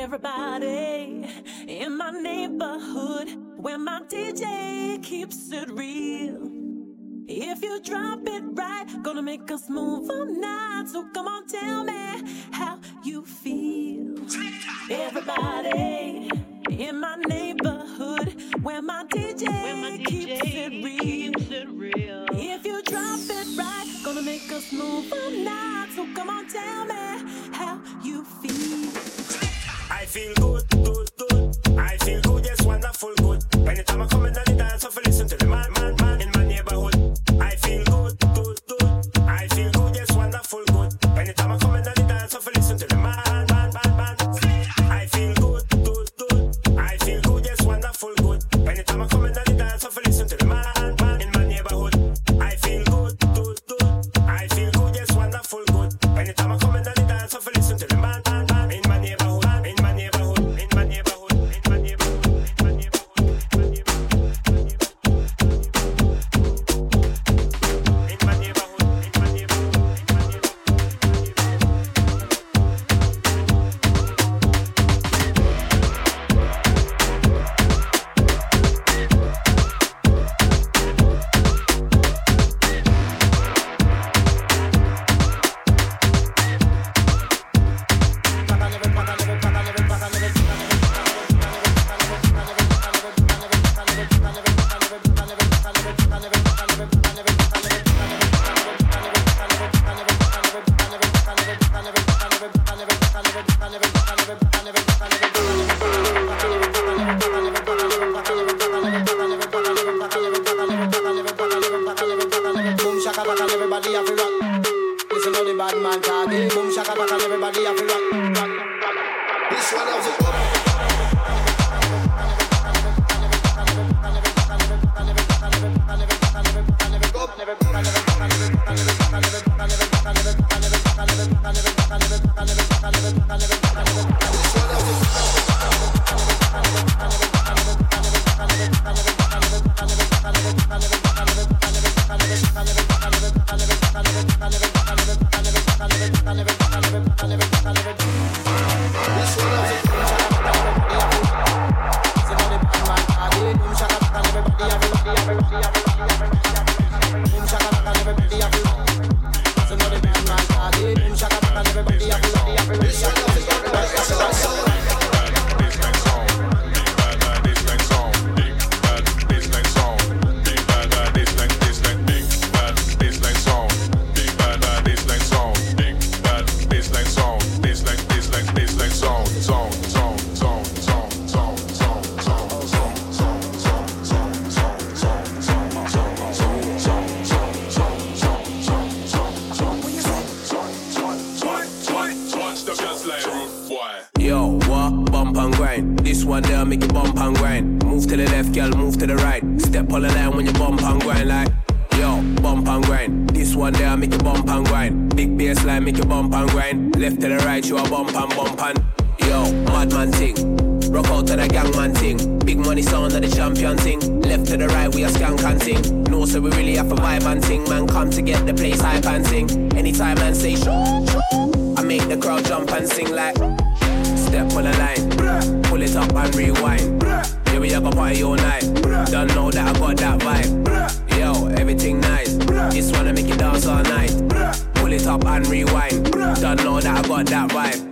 Everybody in my neighborhood where my DJ keeps it real. If you drop it right, gonna make us move all night. So come on, tell me how you feel. Everybody in my neighborhood where my DJ, where my DJ keeps, it keeps it real. If you drop it right, gonna make us move all night. So come on, tell me how you feel. I feel good, good, good. I feel good, yes, wonderful, good. Anytime I come in the dance, I listen to the man, girl, move to the right. Step on the line when you bump and grind like. Yo, bump and grind. This one there make you bump and grind. Big bass line make you bump and grind. Left to the right, you a bump and bump and. Yo, madman thing. Rock out to the gangman thing. Big money sound of the champion thing. Left to the right, we are skank and. No, so we really have a vibe and thing. Man, come to get the place hype and sing. Anytime man say shoo, shoo. I make the crowd jump and sing like. Step on the line, pull it up and rewind. Yeah, we have a party all night. Don't know that I got that vibe. Yo, everything nice. This wanna make you dance all night. Pull it up and rewind. Don't know that I got that vibe.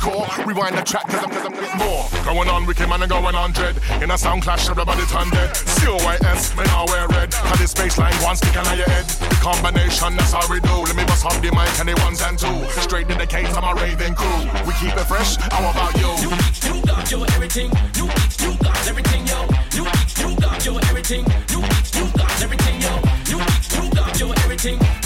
hardcore. Rewind the track, cause I'm, cause I'm, cause more. Going on wicked man and going on dread. In a sound clash, everybody turn. C-O-Y-S, men all wear red. Had this bassline, one sticking on your head. The combination, that's how we do. Let me bust up the mic and the ones and two. Straight to the cage, I'm a raving crew. We keep it fresh, how about you? You geeks, you got your everything. You geeks, you got everything, yo. You geeks, you got your everything. You geeks, you got everything, yo. You geeks, you got your everything.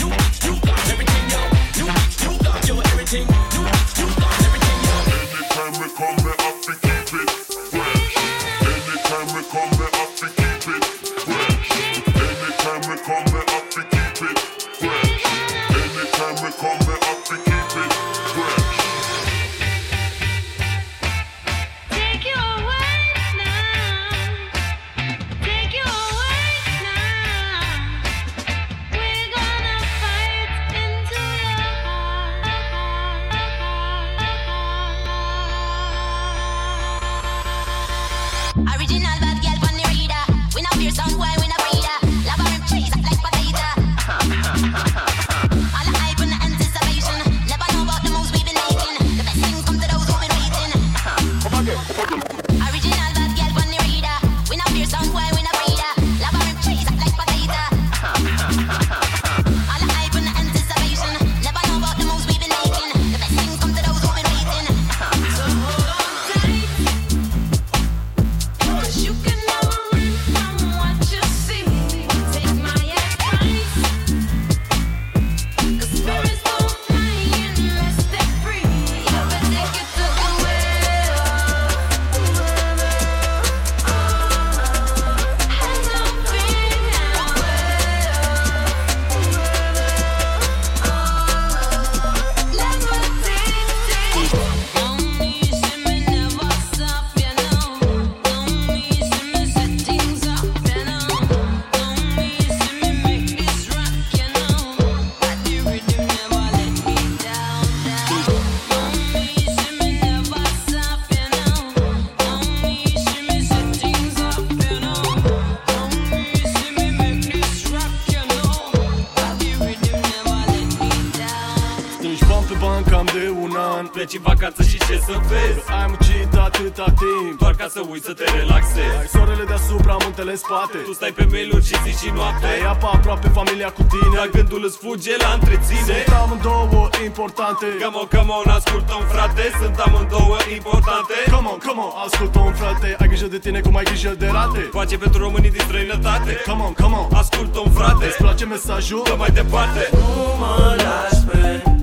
Pleci în vacanță și ce să vezi? Ai muncit atâta timp. Doar ca să uiți să te relaxezi. Ai soarele deasupra, muntele în spate. Tu stai pe mail-uri și zi și noapte. Ai apa aproape, familia cu tine. Dar gândul îți fuge la întreține. Sunt amândouă importante. Come on, come on, ascultă un frate. Sunt amândouă importante. Come on, come on, ascultă un frate. Ai grijă de tine cum ai grijă de rate. Face pentru românii din străinătate. Come on, come on, ascultă un frate. Îți place mesajul? Dă mai departe. Nu mă lași pe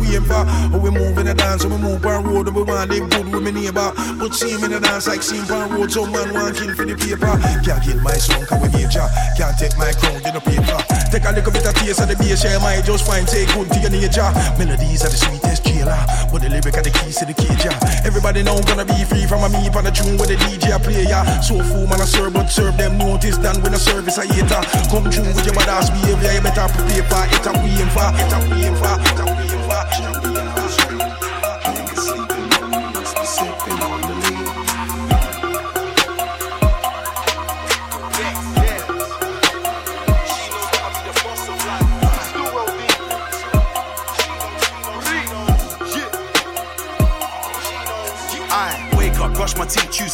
we aim for. How we move in the dance, how we move on road, and we want live good with me neighbor. But see him in the dance like seen on road, some man want kill for the paper. Can't kill my song, can we major? Can't take my crown, you no paper. Take a little bit of taste of the bass, yeah, might just find take good to your nature. Melodies are the sweetest jailer, but the lyric are the keys to the cage. yeah. Everybody know gonna be free from a me on the tune with the DJ play. Yeah. So fool man, I serve, but serve them notice than when a service I hater. Come true with your badass behavior, you better prepare for it. I'm waiting for, it I'm waiting for, it for.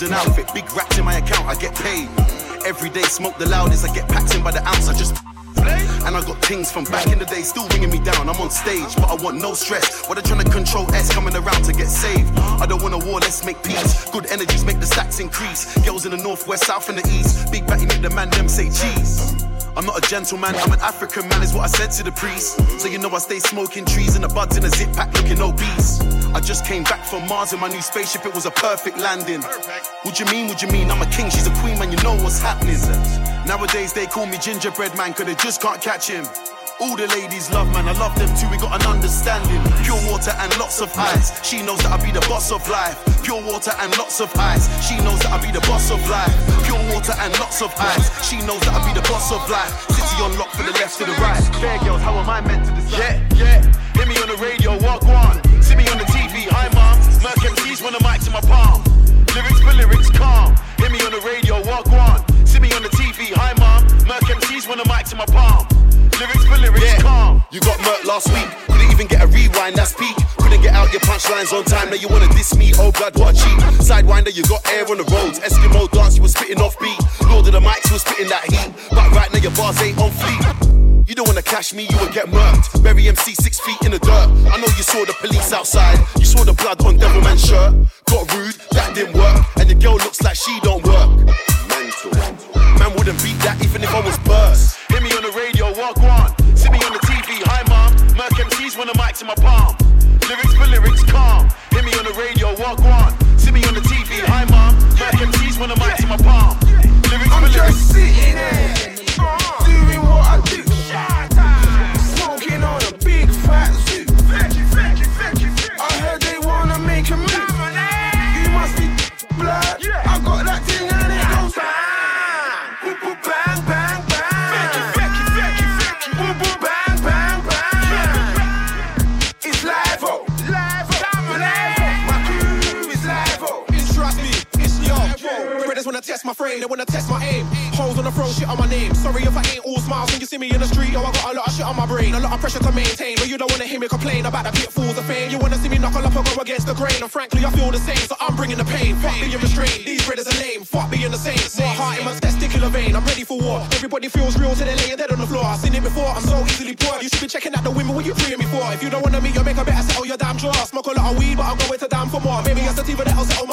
An outfit. Big racks in my account, I get paid. Every day, smoke the loudest, I get packed in by the ounce, I just. And I got things from back in the day still ringing me down. I'm on stage, but I want no stress. What they trying to control S coming around to get saved. I don't want a war, let's make peace. Good energies make the stacks increase. Girls in the north, west, south, and the east. Big batty make the man them say cheese. I'm not a gentleman, I'm an African man, is what I said to the priest. So you know I stay smoking trees and the buds in a zip pack looking obese. I just came back from Mars in my new spaceship, it was a perfect landing. What you mean, what you mean? I'm a king, she's a queen, man, you know what's happening. Nowadays they call me gingerbread man, cause they just can't catch him. All the ladies love man, I love them too, we got an understanding. Pure water and lots of ice. She knows that I be the boss of life. Pure water and lots of ice. She knows that I be the boss of life. Pure water and lots of ice. She knows that I be the boss of life. City on lock for the left to the right. Fair girls, how am I meant to decide? Yeah, yeah. Hear me on the radio, walk on. See me on the TV, hi mom. Merc MCs when the mic's in my palm. Lyrics for lyrics, calm. Hear me on the radio, walk on. See me on the TV, hi mom. Merc MCs when the mic's in my palm. Lyrics for lyrics, calm. You got murked last week. Couldn't even get a rewind, that's peak. Couldn't get out your punchlines on time. Now you wanna diss me, oh blood, what a cheat. Sidewinder, you got air on the roads. Eskimo dance, you was spitting off beat. Lord of the mics, you was spitting that heat. But right now your bars ain't on fleek. You don't wanna cash me, you will get murked. Bury MC six feet in the dirt. I know you saw the police outside. You saw the blood on Devilman's shirt. Got rude, that didn't work. And the girl looks like she don't work. Mental. Man wouldn't beat that even if I was burst. Hear me on the MCs when the mic's in my palm. Lyrics for lyrics, calm. Hear me on the radio, walk on. See me on the TV, hi mom. Merc MCs when the mic's in my palm. Lyrics for lyrics. sitting there, test my frame, they wanna test my aim. Holes on the throne, shit on my name. Sorry if I ain't all smiles when you see me in the street. Yo, I got a lot of shit on my brain, a lot of pressure to maintain. But you don't wanna hear me complain about the pitfalls of fame. You wanna see me knuckle up and go against the grain. And frankly, I feel the same, so I'm bringing the pain. Fuck being restrained, these brothers are lame. Fuck being the same. More heart in my testicular vein. I'm ready for war. Everybody feels real till they're laying dead on the floor. I've seen it before, I'm so easily bored. You should be checking out the women what you preying me for. If you don't wanna meet, you make a better settle your damn jaw. Smoke a lot of weed, but I'm going to damn for more. Maybe a sativa that'll settle my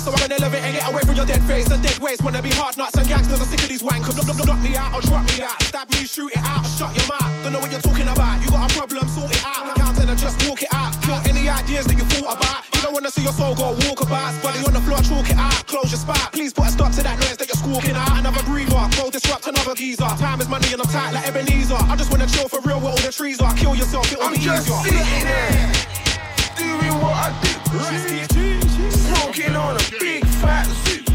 out of my headspace. So I'm gonna it and get away from your dead face and dead waste. Wanna be hard nuts and gangsters, I'm sick of these wankers. Knock, knock, knock me out or drop me out. Stab me, shoot it out, or shut your mouth. Don't know what you're talking about. You got a problem, sort it out. Count and just walk it out. Kill any ideas that you thought about. You don't wanna see your soul go walkabouts. Body on the floor, chalk it out. Close your spot. Please put a stop to that noise that you're squawking out. Another breather, go disrupt another geezer. Time is money and I'm tight like Ebenezer. I just wanna chill for real where all the trees are. Kill yourself, it'll I'm be just easier. sitting there, doing what I do. On a big fat zoo.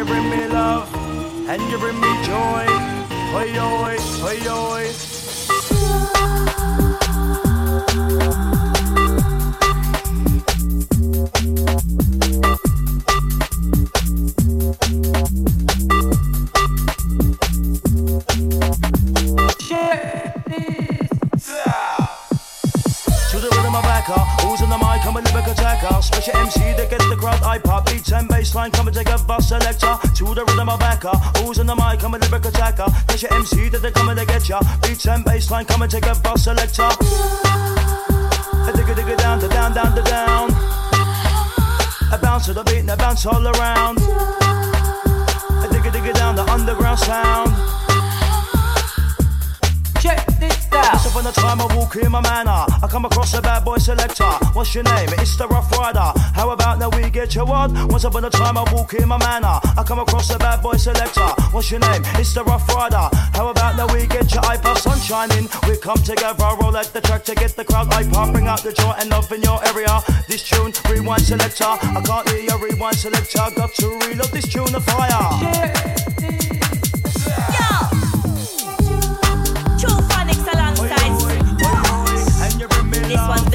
you bring me love, and you bring me joy. Oi, oi. beat and bassline, come and take a bus selector. To the rhythm of backer, who's in the mic, I'm a lyric attacker. That's your MC that they come and they get ya. Beat and bassline, come and take a bus selector. I dig digga down, to down, down, to down. I bounce to the beat and I bounce all around. I dig digga down, the underground sound. Except when the time I walk in my manner, I come across a bad boy selector. What's your name? It's the Ruff Ryder. How about now we get you on? Once upon a time I walk in my manner, I come across a bad boy selector. What's your name? It's the Ruff Ryder. How about now we get your on? sunshine in? We come together, roll at the track to get the crowd iPod. Bring out the joy and love in your area. This tune, rewind selector. I can't hear your rewind selector. Got to reload this tune of fire. Yeah. this one.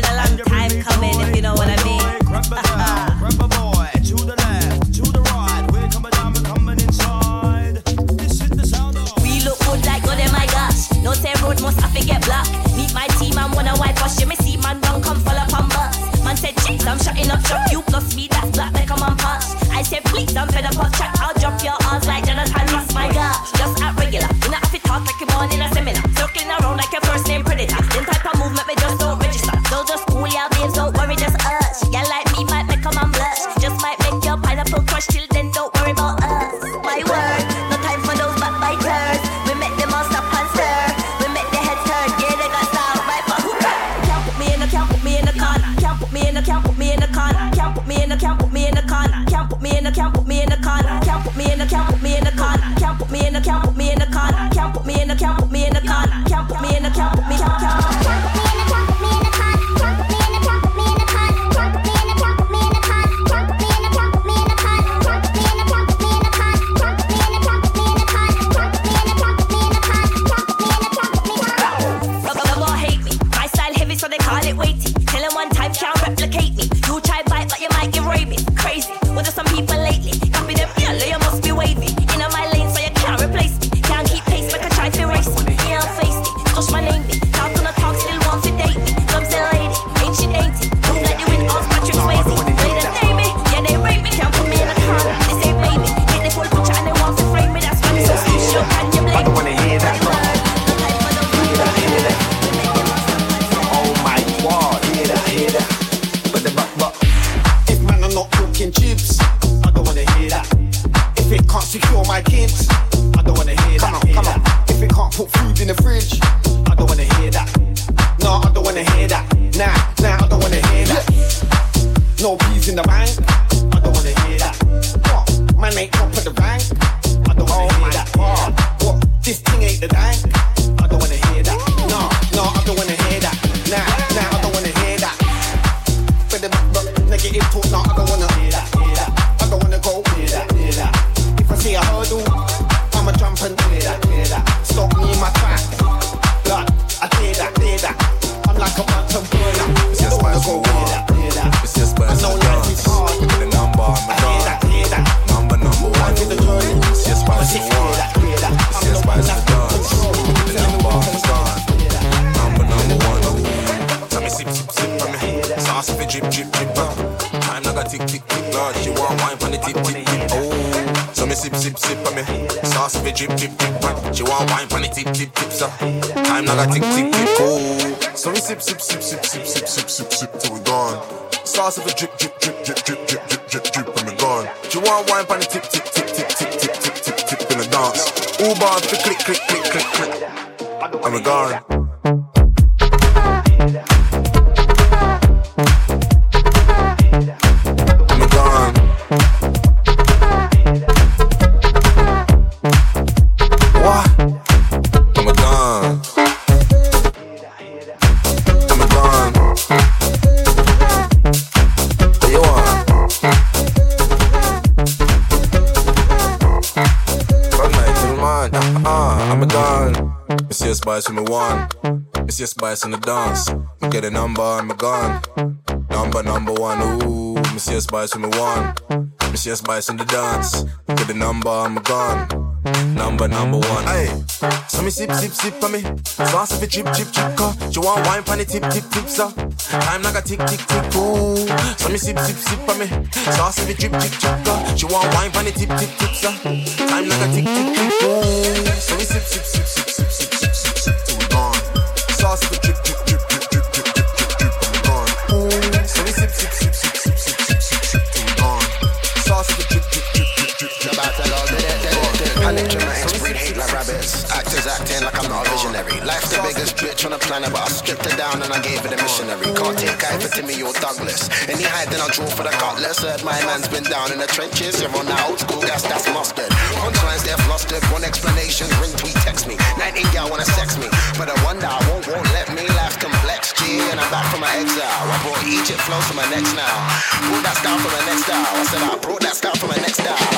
of a dream. spice in the dance. Get a number on my gone. Number, number one, ooh. Me see a spice when me one. Me see a spice in the dance. Get a number on my gone. Number, number one, hey. So me sip, sip, sip for me. Sauce so if it chip, chip, chip, car. She want wine for the tip, tip, tip, sir. Time like a tick, tick, tick, ooh. So me sip, sip, sip for me. Sauce so if it chip, chip, chip, car. She want wine for the tip, tip, tip, sir. Time like a tick, tick, tick, ooh. So me sip, sip, sip, sip, sip, sip. Bitch on the planet, but I stripped it down and I gave it a missionary. Can't take either Timmy or Douglas. Any hide, then I'll draw for the cutlass. Heard my man's been down in the trenches. You're on the old school gas, that's mustard. Punchlines, they're flustered. One explanation, ring, tweet, text me. Nineteen gal wanna sex me. But I wonder, I won't, won't let me. Life's complex, G, and I'm back from my exile. I brought Egypt flows from my next now. Brought that style from my next style. I said I brought that style from my next style.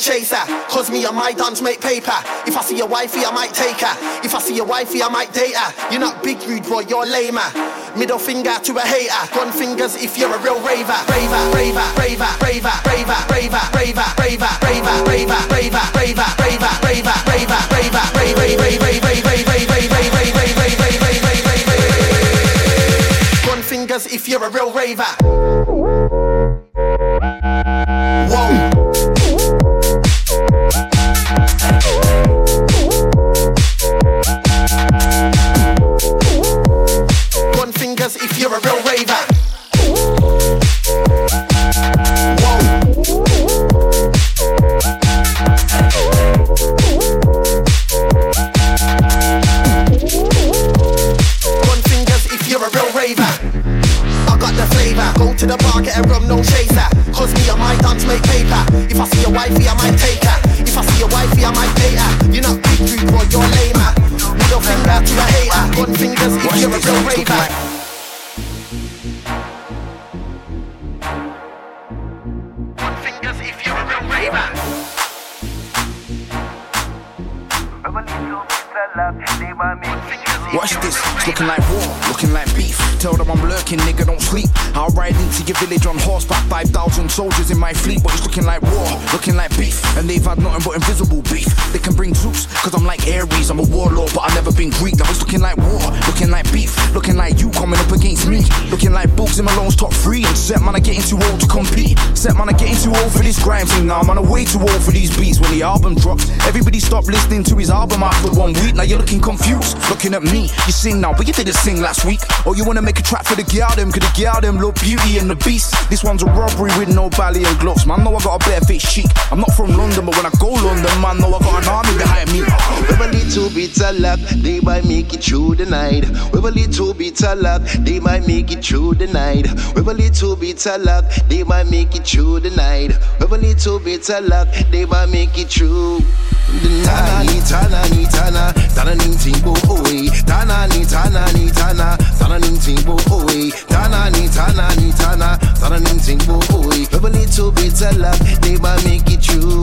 Chaser. Cause me and my dance make paper. If I see your wifey, I might take her. If I see your wifey, I might date her. You're not big rude, boy, you're lamer. Middle finger to a hater. Gun fingers if you're a real raver. Raver, raver, raver, raver, raver, raver, raver, raver, raver, raver, raver, raver, raver, raver, raver, raver, Gun fingers if you're a real raver. Three, and set man, I'm getting too old to compete. Set man, I'm getting too old for this grime thing now, man, I'm way too old for these beats. When the album drops, everybody stopped listening to his album after one week. Now you're looking confused, looking at me. You sing now, but you didn't sing last week. Or you wanna make a track for the girl them, cause the girl them love beauty and the beast. This one's a robbery with no belly and gloves. Man, know I got a bare face cheek. I'm not from London, but when I go London, man, know I got an army behind me. With a little bit of luck, they might make it through the night. With a little bit of luck, they might make it through the night. A little bit of luck, they might make it through the night. With a little bit of luck, they might make it through the night. Tana ni tana, tana ni timbo oe. Tana ni tana ni tana, tana ni timbo oe. Tana ni tana ni tana, tana ni timbo oe. With a little bit of luck, they might make it through.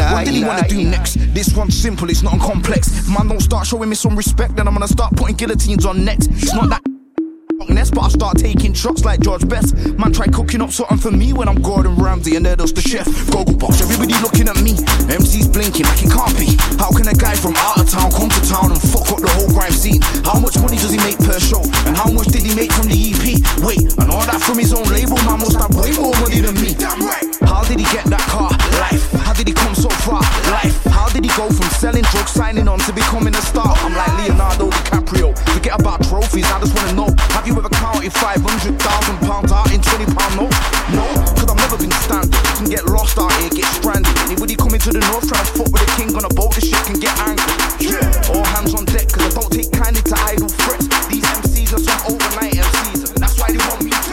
What did he wanna do next? This one's simple, it's not complex. Man don't start showing me some respect, then I'm gonna start putting guillotines on necks. It's not that nest, but I start taking shots like George Best. Man, try cooking up something for me when I'm Gordon Ramsay and there does the chef. Goggle box, everybody looking at me. MC's blinking like it can't be. How can a guy from out of town come to town and fuck up the whole grime scene? How much money does he make per show? And how much did he make from the EP? Wait, and all that from his own label, man must have way more money than me. Damn right. How did he get that car? Life. How did he come so far? Life. How did he go from selling drugs, signing on to becoming a star? I'm like Leonardo DiCaprio. Forget about trophies, I just wanna know. Have you ever counted 500,000 pounds out in 20 pound notes? No, cause I've never been standing. Can get lost out here, get stranded. Anybody coming to the north trying to fuck with the king on a boat, this shit can get angry. Yeah. All hands on deck, cause I don't take kindly to idle threats. These MCs are some overnight MCs, and that's why they want me dead.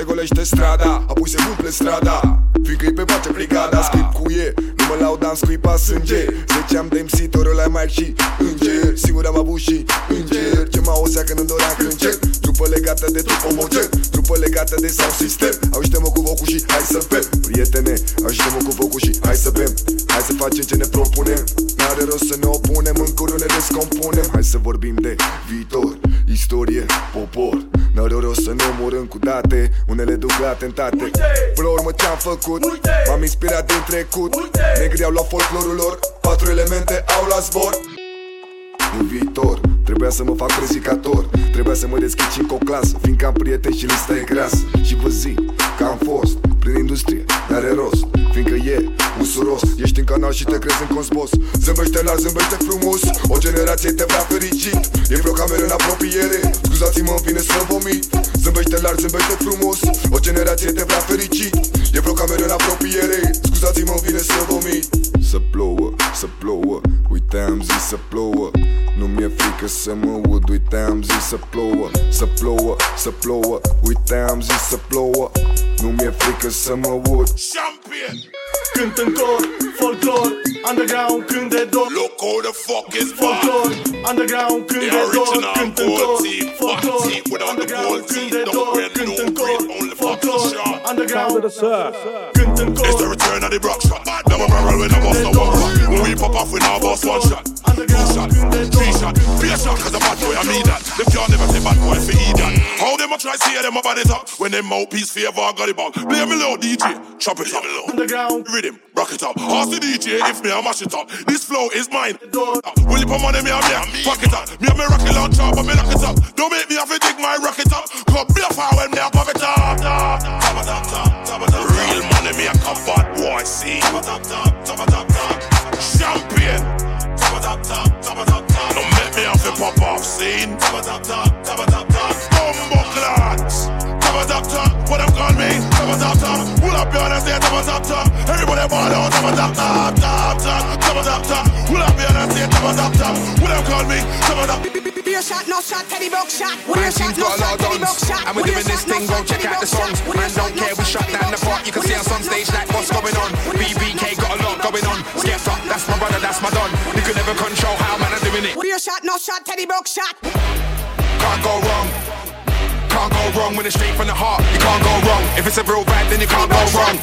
Se golește strada urmă ce-am făcut M-am inspirat din trecut. Negri au luat folclorul lor Patru elemente au la zbor. În viitor Trebuia să mă fac prezicator. Trebuia să mă deschid și o clasă Fiindcă am prieteni și lista e grasă Și vă zic că am fost prin industrie N-are rost, fiindcă e usuros Ești în canal și te crezi în cosmos Zâmbește la zâmbește frumos O generație te vrea fericit. E vreo cameră în apropiere Scuzați-mă, îmi vine să vomit. Zâmbește larg, zâmbește frumos O generație te vrea fericit E vreo cameră în apropiere. Scuzați-mă, îmi vine să vomit. Să plouă, să plouă. Uite am zis să plouă. Nu mi-e frică să mă ud Uite am zis să plouă. Să plouă, să plouă. Uite am zis să plouă. Nu mi-e frică să mă ud. Champion! Cânt în cor, folclor Underground când de dor. Look who the fuck is Folclor Underground când The de dor. original Cânt în gold cor, team, folclor fuck team without the gold team, de don't dor. wear Cânt no în Underground. Cânt în cor It's the return of the rock shot. Never barrel when I bust a one shot When we pop off we now bust one shot Three shot Be a shot cause a bad boy I mean that Them can't never say bad boy for that How them a try see them about it up When them mouthpiece favor got it back Play me low DJ Chop it up Underground Rhythm Rock it up Ask the DJ if me I mash it up This flow is mine Will you put money me a me Fuck it up Me a me rocket launcher but me lock it up Don't make me have to dig my rocket up Come me a fire when me a pop it up it up, it up Real money me a come bad boy see. It up, it up, Champion Top it up, top, top it up, top Don't make me have to pop off scene. Top it up, top, top top Bumbo clans Top it top What them call me? Top it up, top Pull up your hands say top it top Everybody ball out Top it up, top, top, top Top top Pull up your hands say top it top What them call me? Top it up Beer shot, no shot, Teddy Bruckshot. Team's got a lot of guns, and we're doing this thing. Go check out the songs. Man, don't never control how man are doing it. Beer shot, no shot, Teddy Bruckshot. Can't go wrong. Can't go wrong when it's straight from the heart. You can't go wrong. If it's a real vibe, then you can't go wrong.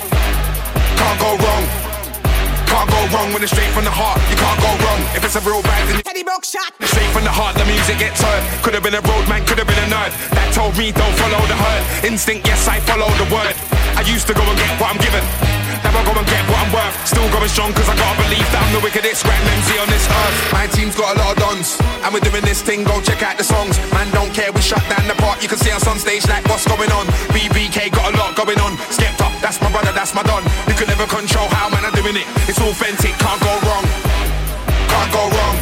Can't go wrong. Can't go wrong when it's straight from the heart. You can't go wrong. If it's a real vibe, then Teddy Bruckshot. Straight from the heart, the music gets heard. Could have been a road man, could have been a nerd. That told me, don't follow the herd. Instinct, yes, I follow the word. Used to go and get what I'm given. Now I go and get what I'm worth. Still going strong cause I gotta believe that I'm the wickedest grand MC on this earth. My team's got a lot of dons. And we're doing this thing, go check out the songs. Man, don't care, we shut down the park. You can see us on stage like what's going on. BBK got a lot going on. Skepta, that's my brother, that's my don. You can never control how man I'm doing it. It's authentic, can't go wrong. Can't go wrong.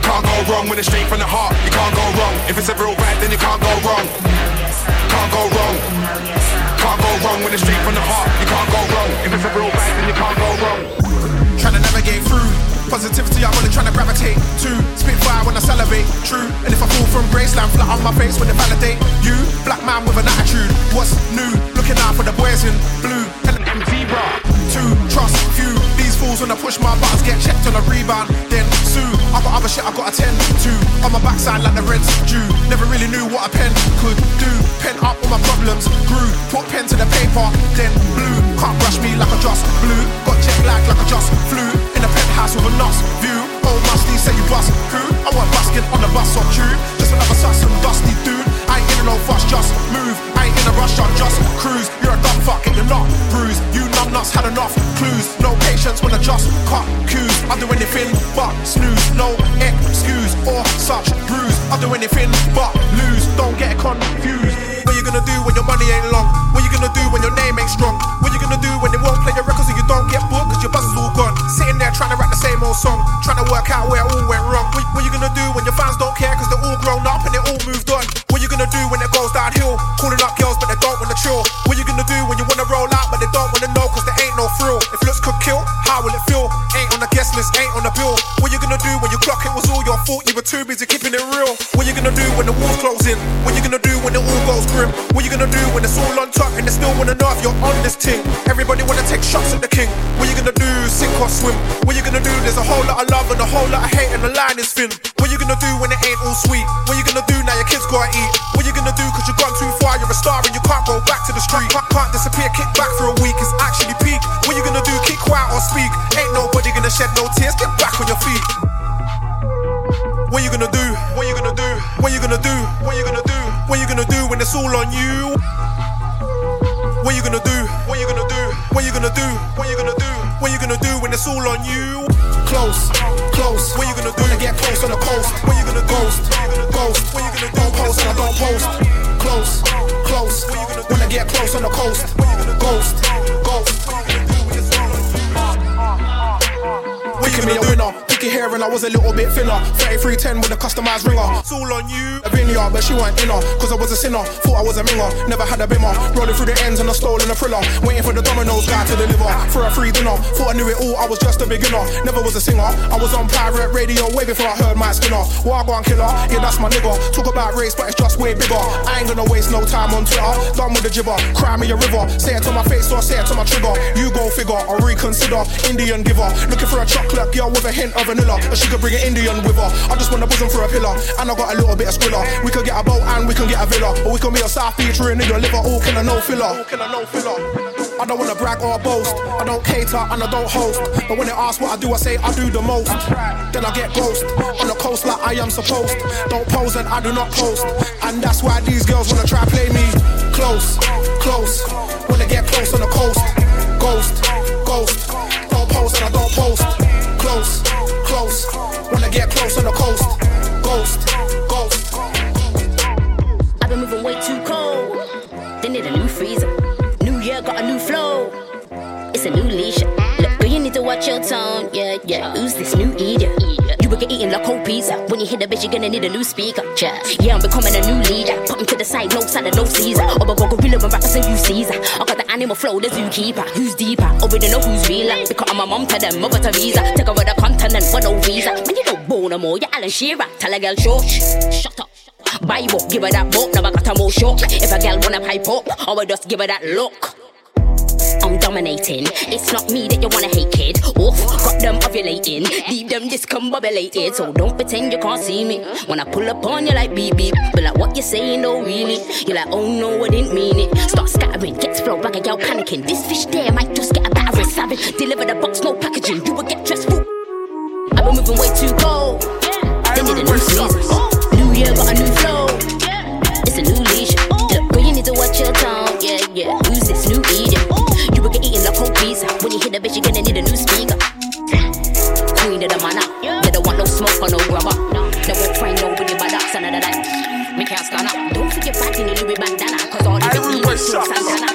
Can't go wrong when it's straight from the heart. You can't go wrong. If it's a real bad, then you can't go wrong. Can't go wrong. Can't go wrong when it's straight from the heart. You can't go wrong. If it's a real bad, then you can't go wrong. Trying to navigate through positivity, I'm only trying to gravitate to spit fire when I salivate. True, and if I fall from Graceland, flat on my face when they validate you. Black man with an attitude, what's new? Looking out for the boys in blue. MZ bra. Two, trust few. These fools when I push my buttons get checked on a rebound. Then sue. I got other shit I gotta tend to. On my backside like the red due. Never really knew what a pen could do. Pen up all my problems, grew. Put pen to the paper, then blue. Can't brush me like I just blue. Got jet lag like I just flew. In a penthouse with a nuts view. Oh, musty, say you bust. Who? I want busking on the bus or tube. Just another sus and dusty dude. I ain't in no fuss, just move. I in a rush, I just cruise. You're a dumb fuck and you're not bruised. You numb nuts had enough clues. No patience when I just cut cues. I'll do anything but snooze. No excuse or such bruise. I'll do anything but lose. Don't get confused. What you gonna do when your money ain't long? What you gonna do when your name ain't strong? What you gonna do when they won't play your records and you don't get booked cause your buzz is all gone? Sitting there trying to write the same old song, trying to work out where it all went wrong. What, what you gonna do when your fans don't care cause they're all grown up and they all moved on? What you gonna do when it goes downhill? Calling up wanna. What you gonna do when you wanna roll out but they don't wanna know cause there ain't no thrill? If looks could kill, how will it feel? Ain't on the guest list, ain't on the bill. What you gonna do when you clock it was all your fault? You were too busy keeping it real. What you gonna do when the walls close in? What you gonna do when it all goes grim? What you gonna do when it's all on top and they still wanna know if you're on this thing? Everybody wanna take shots at the king. What you gonna do? Sink or swim? What you gonna do? There's a whole lot of love and a whole lot of hate and the line is thin. What you gonna do when it ain't all sweet? What you gonna do now your kids gotta eat? What you gonna do cause you've gone too far? You're a star and you can't the street. Can't, disappear, kick back for a week. It's actually peak. What you gonna do? Keep quiet or speak? Ain't nobody gonna shed no tears. Get back on your feet. What you gonna do? What you gonna do? What you gonna do? What you gonna do? What you gonna do when it's all on you? What you gonna do? What you gonna do? What you gonna do? What you gonna do? What you gonna do when it's all on you? Close, close. What you gonna do? Wanna get close on the coast? What you gonna ghost? Ghost. What you gonna do? Don't post and I don't post. Close, close. Wanna get close on the coast? Ghost, ghost. Wicked me a winner. Hair and I was a little bit thinner. 3310 with a customized ringer. It's all on you. A vineyard, but she weren't in her. Cause I was a sinner. Thought I was a minger. Never had a bimmer. Rolling through the ends and a stole and a thriller. Waiting for the dominoes guy to deliver. For a free dinner. Thought I knew it all. I was just a beginner. Never was a singer. I was on pirate radio way before I heard my skinner. Wagwan killer. Yeah, that's my nigga. Talk about race, but it's just way bigger. I ain't gonna waste no time on Twitter. Done with the jibber. Cry me a river. Say it to my face or say it to my trigger. You go figure or reconsider. Indian giver. Looking for a chocolate girl with a hint of vanilla. But she could bring an Indian with her. I just want a bosom for a pillar. And I got a little bit of skrilla. We could get a boat and we can get a villa. Or we can be a South Beach in your liver. All killer, no filler. I don't wanna brag or boast. I don't cater and I don't host. But when they ask what I do, I say I do the most. Then I get ghost on the coast like I am supposed. Don't pose and I do not post. And that's why these girls wanna try play me close, close. They get close on the coast, ghost, ghost. Don't pose and I don't post. Close, close. I get close on the coast, ghost, ghost. I've been moving way too cold. They need a new freezer. New year got a new flow. It's a new leash. Look, girl, you need to watch your tone. Yeah, yeah. Who's this new eater? You will get eating like cold pizza. When you hit the bitch, you're gonna need a new speaker. Yeah, yeah I'm becoming a new leader. Put him to the side, no side, no Caesar. Or I go gorilla when rappers and you Caesar. I got the animal flow, the zookeeper. Who's deeper? Already know who's realer. Because I'm a mom to them, mother to visa. Take over the continent for no visa. Man, you don't born no more. You're Alan Shearer. Tell a girl, shush. Shut up. Bible, give her that book, now I got a more shock. If a girl wanna pipe up, I will just give her that look. I'm dominating. It's not me that you wanna hate, kid. Oof, got them ovulating. Leave them discombobulated. So don't pretend you can't see me. When I pull up on you like beep beep. But like what you saying, no really. You're like, oh no, I didn't mean it. Start scattering, gets flow like a gal panicking. This fish there might just get a battering. Savage, deliver the box, no packaging. You will get dressed full. I've been moving way too cold. Yeah, a new season. New year got a new flow. It's a new leash. Look, girl, you need to watch your tone. Yeah, yeah. Who's this new visa. When you hit a bitch, you gonna need a new speaker. Queen of the don't want no smoke or no rubber. Won't nobody but Don't forget back in the bandana, cause all the Santana.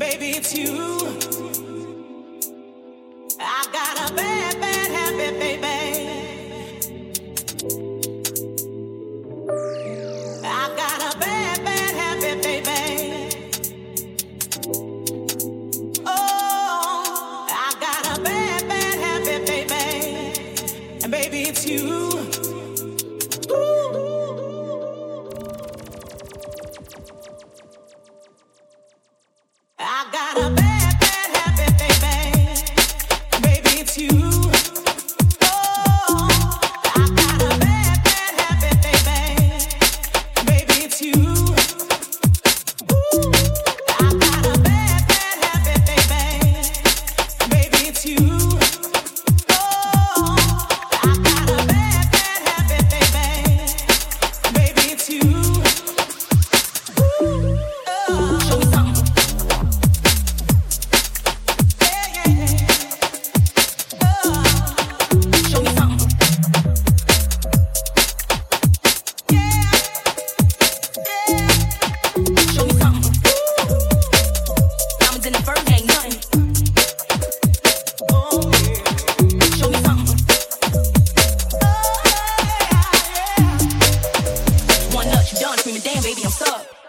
baby, it's you. baby, I'm stuck.